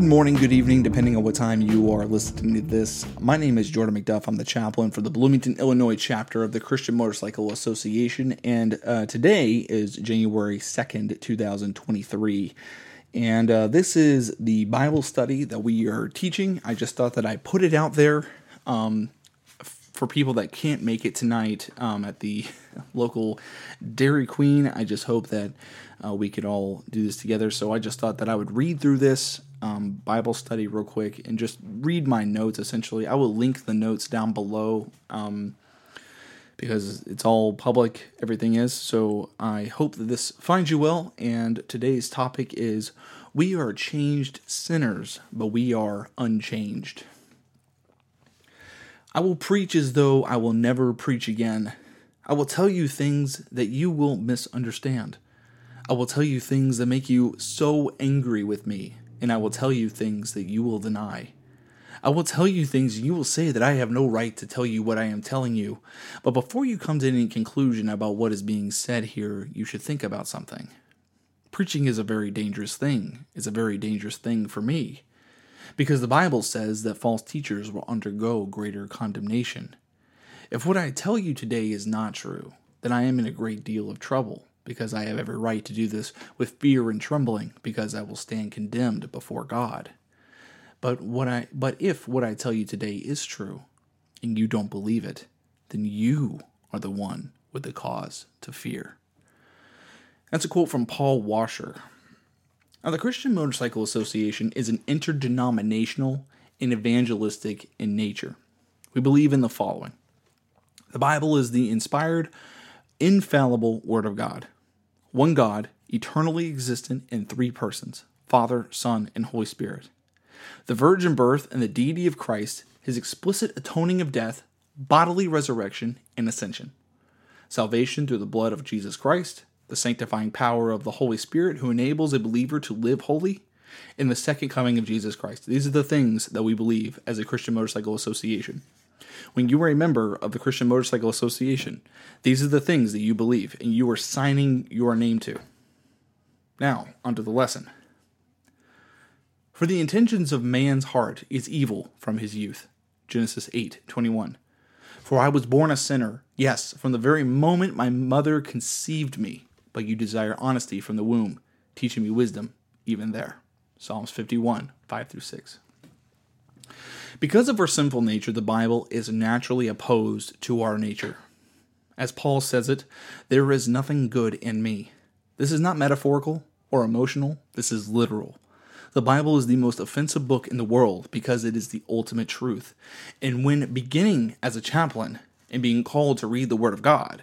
Good morning, good evening, depending on what time you are listening to this. My name is Jordan McDuff. I'm the chaplain for the Bloomington, Illinois chapter of the Christian Motorcycle Association, and uh, today is January 2nd, 2023. And uh, this is the Bible study that we are teaching. I just thought that I put it out there um, for people that can't make it tonight um, at the local Dairy Queen. I just hope that uh, we could all do this together. So I just thought that I would read through this um, Bible study real quick and just read my notes essentially. I will link the notes down below um, because it's all public, everything is. So I hope that this finds you well. And today's topic is We are changed sinners, but we are unchanged. I will preach as though I will never preach again. I will tell you things that you will misunderstand. I will tell you things that make you so angry with me, and I will tell you things that you will deny. I will tell you things you will say that I have no right to tell you what I am telling you. But before you come to any conclusion about what is being said here, you should think about something. Preaching is a very dangerous thing. It's a very dangerous thing for me because the Bible says that false teachers will undergo greater condemnation. If what I tell you today is not true, then I am in a great deal of trouble, because I have every right to do this with fear and trembling, because I will stand condemned before God. But what I but if what I tell you today is true, and you don't believe it, then you are the one with the cause to fear. That's a quote from Paul Washer, now, the Christian Motorcycle Association is an interdenominational and evangelistic in nature. We believe in the following The Bible is the inspired, infallible Word of God. One God, eternally existent in three persons Father, Son, and Holy Spirit. The virgin birth and the deity of Christ, his explicit atoning of death, bodily resurrection, and ascension. Salvation through the blood of Jesus Christ, the sanctifying power of the Holy Spirit who enables a believer to live holy, in the second coming of Jesus Christ. These are the things that we believe as a Christian Motorcycle Association. When you are a member of the Christian Motorcycle Association, these are the things that you believe and you are signing your name to. Now, onto the lesson. For the intentions of man's heart is evil from his youth. Genesis 8 21. For I was born a sinner, yes, from the very moment my mother conceived me but you desire honesty from the womb, teaching me wisdom even there. Psalms 51, 5 through 6. Because of our sinful nature, the Bible is naturally opposed to our nature. As Paul says it, there is nothing good in me. This is not metaphorical or emotional, this is literal. The Bible is the most offensive book in the world because it is the ultimate truth. And when beginning as a chaplain and being called to read the Word of God,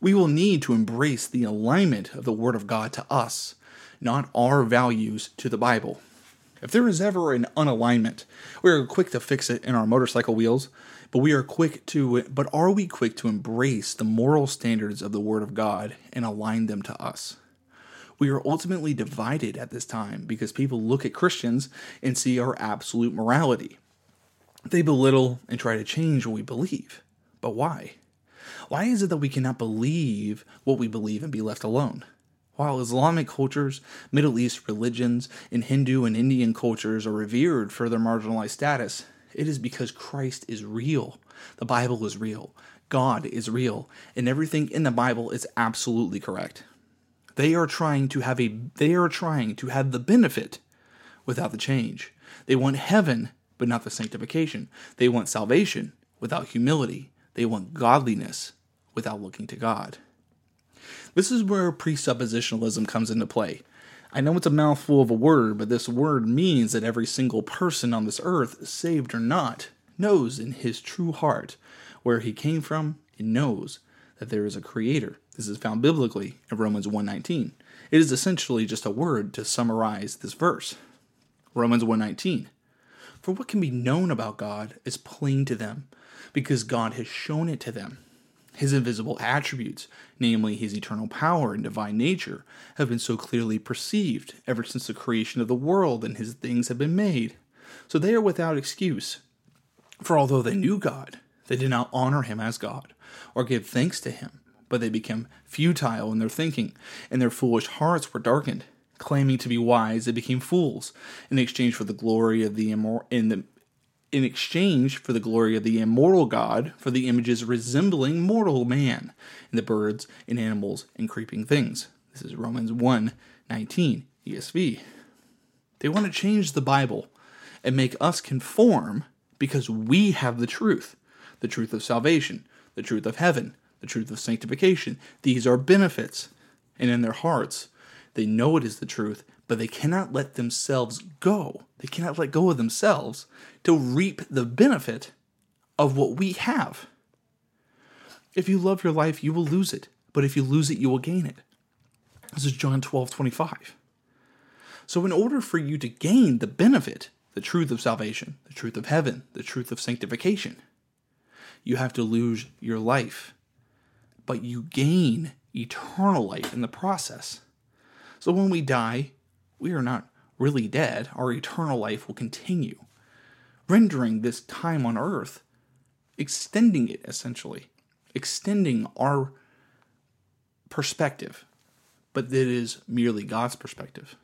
we will need to embrace the alignment of the Word of God to us, not our values to the Bible. If there is ever an unalignment, we are quick to fix it in our motorcycle wheels, but we are quick to but are we quick to embrace the moral standards of the word of God and align them to us? We are ultimately divided at this time because people look at Christians and see our absolute morality. They belittle and try to change what we believe. But why? Why is it that we cannot believe what we believe and be left alone? While Islamic cultures, Middle East religions, and Hindu and Indian cultures are revered for their marginalized status, it is because Christ is real. The Bible is real. God is real. And everything in the Bible is absolutely correct. They are trying to have a they are trying to have the benefit without the change. They want heaven, but not the sanctification. They want salvation without humility. They want godliness, without looking to God. This is where presuppositionalism comes into play. I know it's a mouthful of a word, but this word means that every single person on this earth, saved or not, knows in his true heart where he came from and knows that there is a creator. This is found biblically in Romans 1:19. It is essentially just a word to summarize this verse. Romans 1:19. For what can be known about God is plain to them, because God has shown it to them. His invisible attributes, namely his eternal power and divine nature, have been so clearly perceived ever since the creation of the world and his things have been made. So they are without excuse. For although they knew God, they did not honor him as God or give thanks to him, but they became futile in their thinking, and their foolish hearts were darkened. Claiming to be wise, they became fools in exchange for the glory of the immor- in the in exchange for the glory of the immortal God, for the images resembling mortal man, in the birds and animals and creeping things. This is Romans 1 19 ESV. They want to change the Bible and make us conform because we have the truth the truth of salvation, the truth of heaven, the truth of sanctification. These are benefits. And in their hearts, they know it is the truth, but they cannot let themselves go. They cannot let go of themselves to reap the benefit of what we have. If you love your life, you will lose it. But if you lose it, you will gain it. This is John 12 25. So, in order for you to gain the benefit, the truth of salvation, the truth of heaven, the truth of sanctification, you have to lose your life. But you gain eternal life in the process. So, when we die, we are not really dead. Our eternal life will continue, rendering this time on earth, extending it essentially, extending our perspective, but that is merely God's perspective.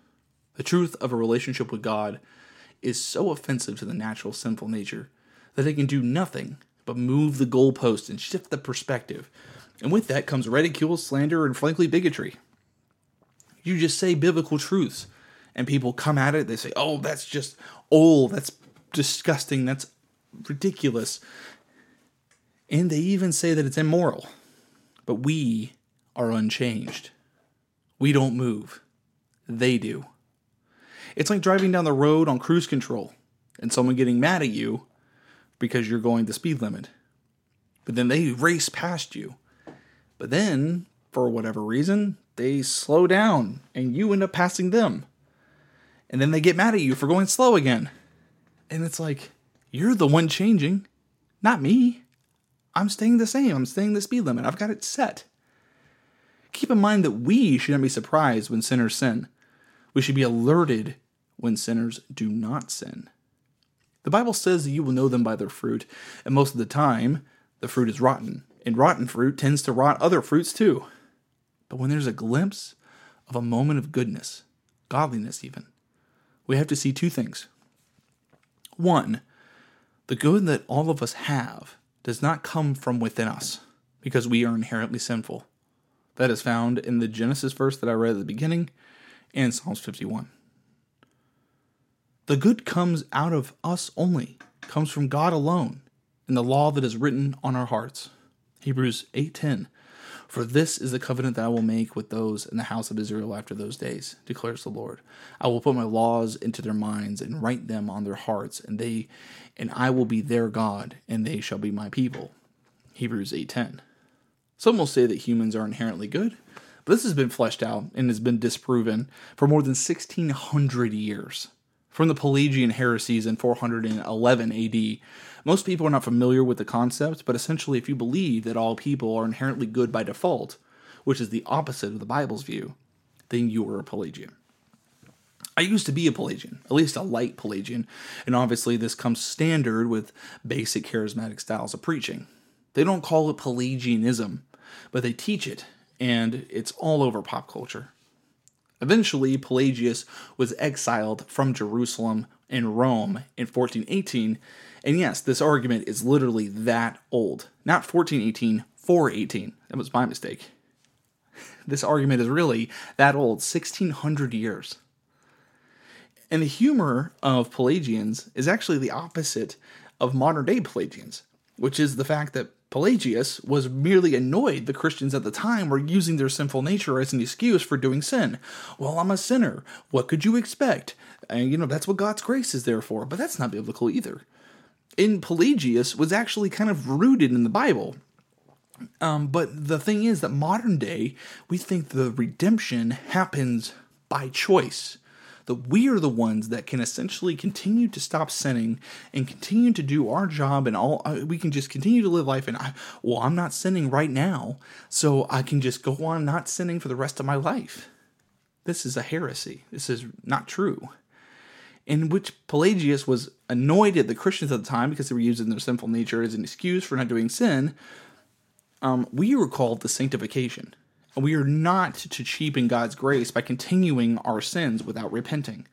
The truth of a relationship with God is so offensive to the natural sinful nature that it can do nothing but move the goalpost and shift the perspective. And with that comes ridicule, slander, and frankly, bigotry. You just say biblical truths, and people come at it, they say, oh, that's just old, that's disgusting, that's ridiculous. And they even say that it's immoral. But we are unchanged. We don't move, they do. It's like driving down the road on cruise control and someone getting mad at you because you're going the speed limit. But then they race past you. But then, for whatever reason, they slow down and you end up passing them. And then they get mad at you for going slow again. And it's like, you're the one changing, not me. I'm staying the same. I'm staying the speed limit. I've got it set. Keep in mind that we shouldn't be surprised when sinners sin. We should be alerted when sinners do not sin. The Bible says that you will know them by their fruit, and most of the time, the fruit is rotten, and rotten fruit tends to rot other fruits too. But when there's a glimpse of a moment of goodness, godliness even, we have to see two things. One, the good that all of us have does not come from within us because we are inherently sinful. That is found in the Genesis verse that I read at the beginning and Psalms 51. The good comes out of us only, comes from God alone, in the law that is written on our hearts. Hebrews 8:10 For this is the covenant that I will make with those in the house of Israel after those days, declares the Lord. I will put my laws into their minds and write them on their hearts, and they and I will be their God, and they shall be my people. Hebrews 8:10. Some will say that humans are inherently good, but this has been fleshed out and has been disproven for more than 1600 years from the Pelagian heresies in 411 AD. Most people are not familiar with the concept, but essentially, if you believe that all people are inherently good by default, which is the opposite of the Bible's view, then you are a Pelagian. I used to be a Pelagian, at least a light Pelagian, and obviously this comes standard with basic charismatic styles of preaching. They don't call it Pelagianism, but they teach it, and it's all over pop culture. Eventually, Pelagius was exiled from Jerusalem and Rome in 1418. And yes, this argument is literally that old. Not 1418, 418. That was my mistake. This argument is really that old, 1600 years. And the humor of Pelagians is actually the opposite of modern day Pelagians, which is the fact that Pelagius was merely annoyed the Christians at the time were using their sinful nature as an excuse for doing sin. Well, I'm a sinner. What could you expect? And, you know, that's what God's grace is there for, but that's not biblical either. In Pelagius was actually kind of rooted in the Bible. Um, but the thing is that modern day, we think the redemption happens by choice that we are the ones that can essentially continue to stop sinning and continue to do our job and all uh, we can just continue to live life and I, well i'm not sinning right now so i can just go on not sinning for the rest of my life. This is a heresy. This is not true. In which pelagius was annoyed at the christians at the time because they were using their sinful nature as an excuse for not doing sin um, we were called the sanctification we are not to cheapen God's grace by continuing our sins without repenting.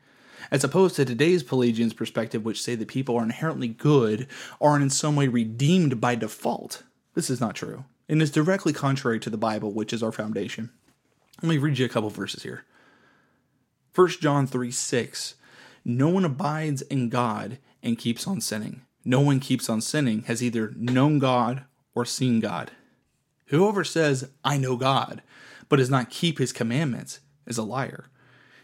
As opposed to today's Pelagians' perspective, which say that people are inherently good or are in some way redeemed by default. This is not true, and is directly contrary to the Bible, which is our foundation. Let me read you a couple verses here. 1 John 3 6. No one abides in God and keeps on sinning. No one keeps on sinning has either known God or seen God. Whoever says, I know God, but does not keep his commandments, is a liar,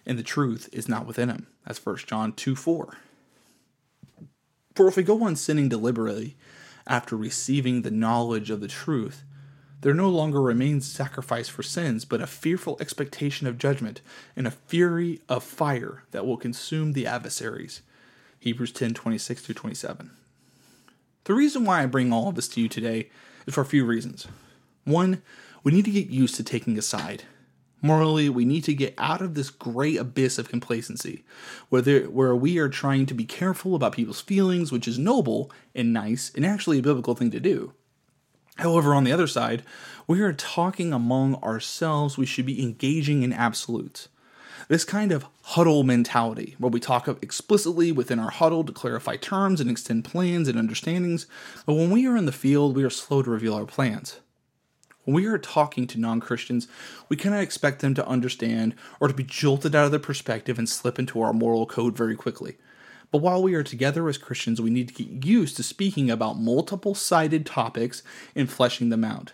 and the truth is not within him. That's 1 John 2 4. For if we go on sinning deliberately after receiving the knowledge of the truth, there no longer remains sacrifice for sins, but a fearful expectation of judgment and a fury of fire that will consume the adversaries. Hebrews 10 26 27. The reason why I bring all of this to you today is for a few reasons. One, we need to get used to taking a side. Morally, we need to get out of this gray abyss of complacency, where, where we are trying to be careful about people's feelings, which is noble and nice and actually a biblical thing to do. However, on the other side, we are talking among ourselves, we should be engaging in absolutes. This kind of huddle mentality, where we talk explicitly within our huddle to clarify terms and extend plans and understandings, but when we are in the field, we are slow to reveal our plans. When we are talking to non Christians, we cannot expect them to understand or to be jolted out of their perspective and slip into our moral code very quickly. But while we are together as Christians, we need to get used to speaking about multiple sided topics and fleshing them out.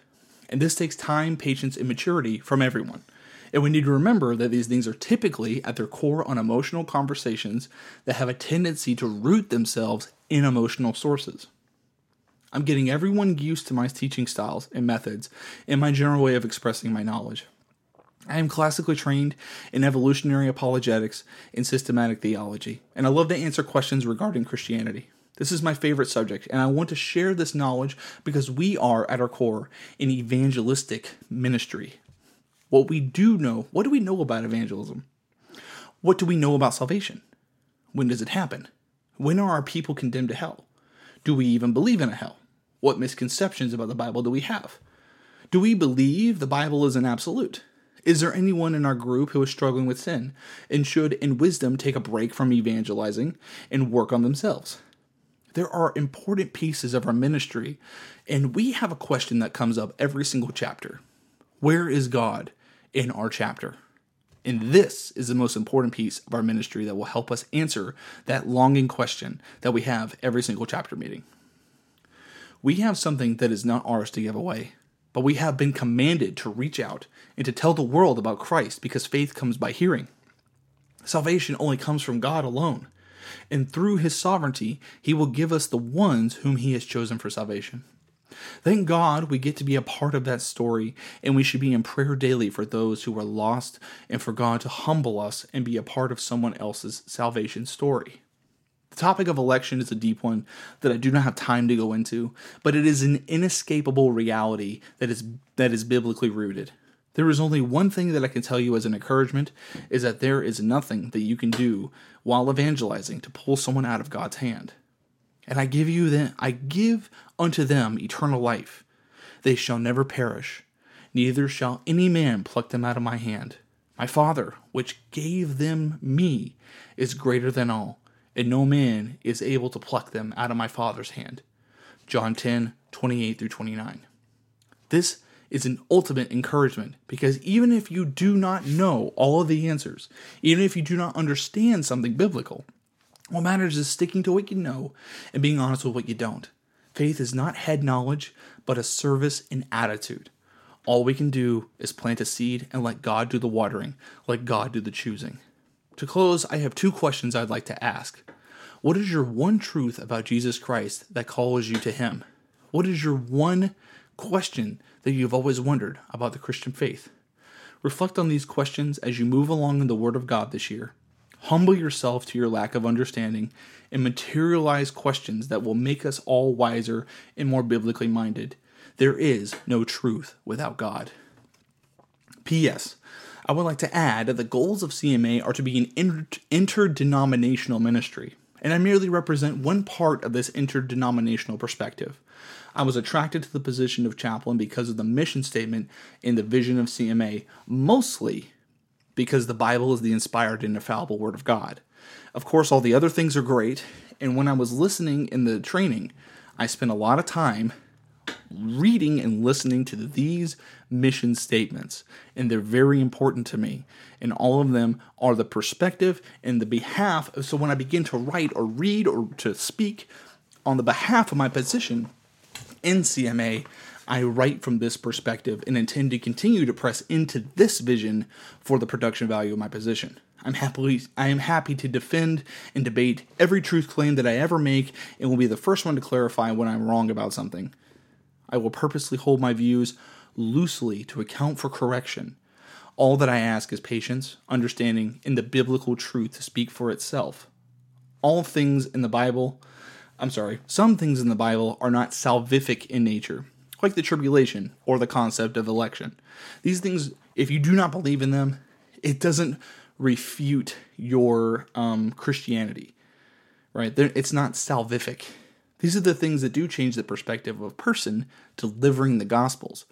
And this takes time, patience, and maturity from everyone. And we need to remember that these things are typically at their core unemotional conversations that have a tendency to root themselves in emotional sources. I'm getting everyone used to my teaching styles and methods and my general way of expressing my knowledge. I am classically trained in evolutionary apologetics and systematic theology, and I love to answer questions regarding Christianity. This is my favorite subject, and I want to share this knowledge because we are, at our core, an evangelistic ministry. What we do know, what do we know about evangelism? What do we know about salvation? When does it happen? When are our people condemned to hell? Do we even believe in a hell? What misconceptions about the Bible do we have? Do we believe the Bible is an absolute? Is there anyone in our group who is struggling with sin and should, in wisdom, take a break from evangelizing and work on themselves? There are important pieces of our ministry, and we have a question that comes up every single chapter Where is God in our chapter? And this is the most important piece of our ministry that will help us answer that longing question that we have every single chapter meeting. We have something that is not ours to give away, but we have been commanded to reach out and to tell the world about Christ because faith comes by hearing. Salvation only comes from God alone, and through his sovereignty, he will give us the ones whom he has chosen for salvation. Thank God we get to be a part of that story, and we should be in prayer daily for those who are lost and for God to humble us and be a part of someone else's salvation story. The topic of election is a deep one that I do not have time to go into, but it is an inescapable reality that is that is biblically rooted. There is only one thing that I can tell you as an encouragement is that there is nothing that you can do while evangelizing to pull someone out of God's hand. And I give you then I give unto them eternal life. They shall never perish, neither shall any man pluck them out of my hand. My Father, which gave them me, is greater than all, and no man is able to pluck them out of my Father's hand. John 10, 28 through 29. This is an ultimate encouragement because even if you do not know all of the answers, even if you do not understand something biblical, what matters is sticking to what you know and being honest with what you don't. Faith is not head knowledge, but a service and attitude. All we can do is plant a seed and let God do the watering, let God do the choosing. To close, I have two questions I'd like to ask. What is your one truth about Jesus Christ that calls you to Him? What is your one question that you've always wondered about the Christian faith? Reflect on these questions as you move along in the Word of God this year. Humble yourself to your lack of understanding and materialize questions that will make us all wiser and more biblically minded. There is no truth without God. P.S. I would like to add that the goals of CMA are to be an inter- interdenominational ministry. and I merely represent one part of this interdenominational perspective. I was attracted to the position of chaplain because of the mission statement in the vision of CMA, mostly because the Bible is the inspired and infallible Word of God. Of course, all the other things are great, and when I was listening in the training, I spent a lot of time reading and listening to these mission statements, and they're very important to me. And all of them are the perspective and the behalf. Of, So when I begin to write or read or to speak on the behalf of my position in CMA, I write from this perspective and intend to continue to press into this vision for the production value of my position. I'm happily I am happy to defend and debate every truth claim that I ever make and will be the first one to clarify when I'm wrong about something. I will purposely hold my views loosely to account for correction. All that I ask is patience, understanding, and the biblical truth to speak for itself. All things in the Bible, I'm sorry, some things in the Bible are not salvific in nature, like the tribulation or the concept of election. These things, if you do not believe in them, it doesn't refute your um, Christianity, right? They're, it's not salvific. These are the things that do change the perspective of a person delivering the Gospels.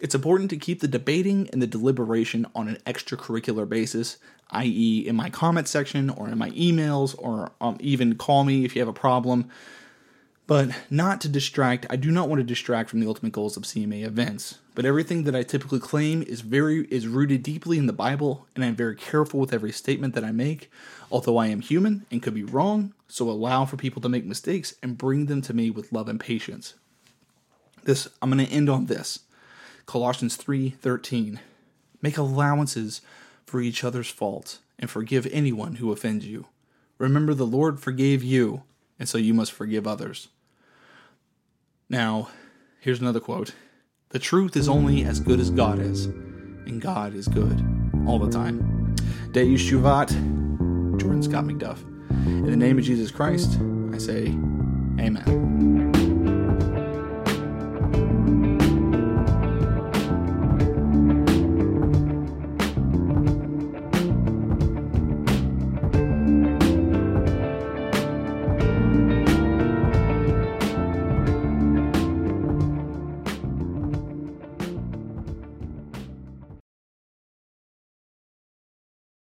It's important to keep the debating and the deliberation on an extracurricular basis, i.e., in my comment section or in my emails, or um, even call me if you have a problem. But not to distract, I do not want to distract from the ultimate goals of CMA events. But everything that I typically claim is very is rooted deeply in the Bible, and I'm very careful with every statement that I make. Although I am human and could be wrong, so allow for people to make mistakes and bring them to me with love and patience. This I'm going to end on this. Colossians 3:13. Make allowances for each other's faults and forgive anyone who offends you. Remember the Lord forgave you, and so you must forgive others. Now, here's another quote The truth is only as good as God is, and God is good all the time. Deus Shuvat, Jordan Scott McDuff. In the name of Jesus Christ, I say, Amen.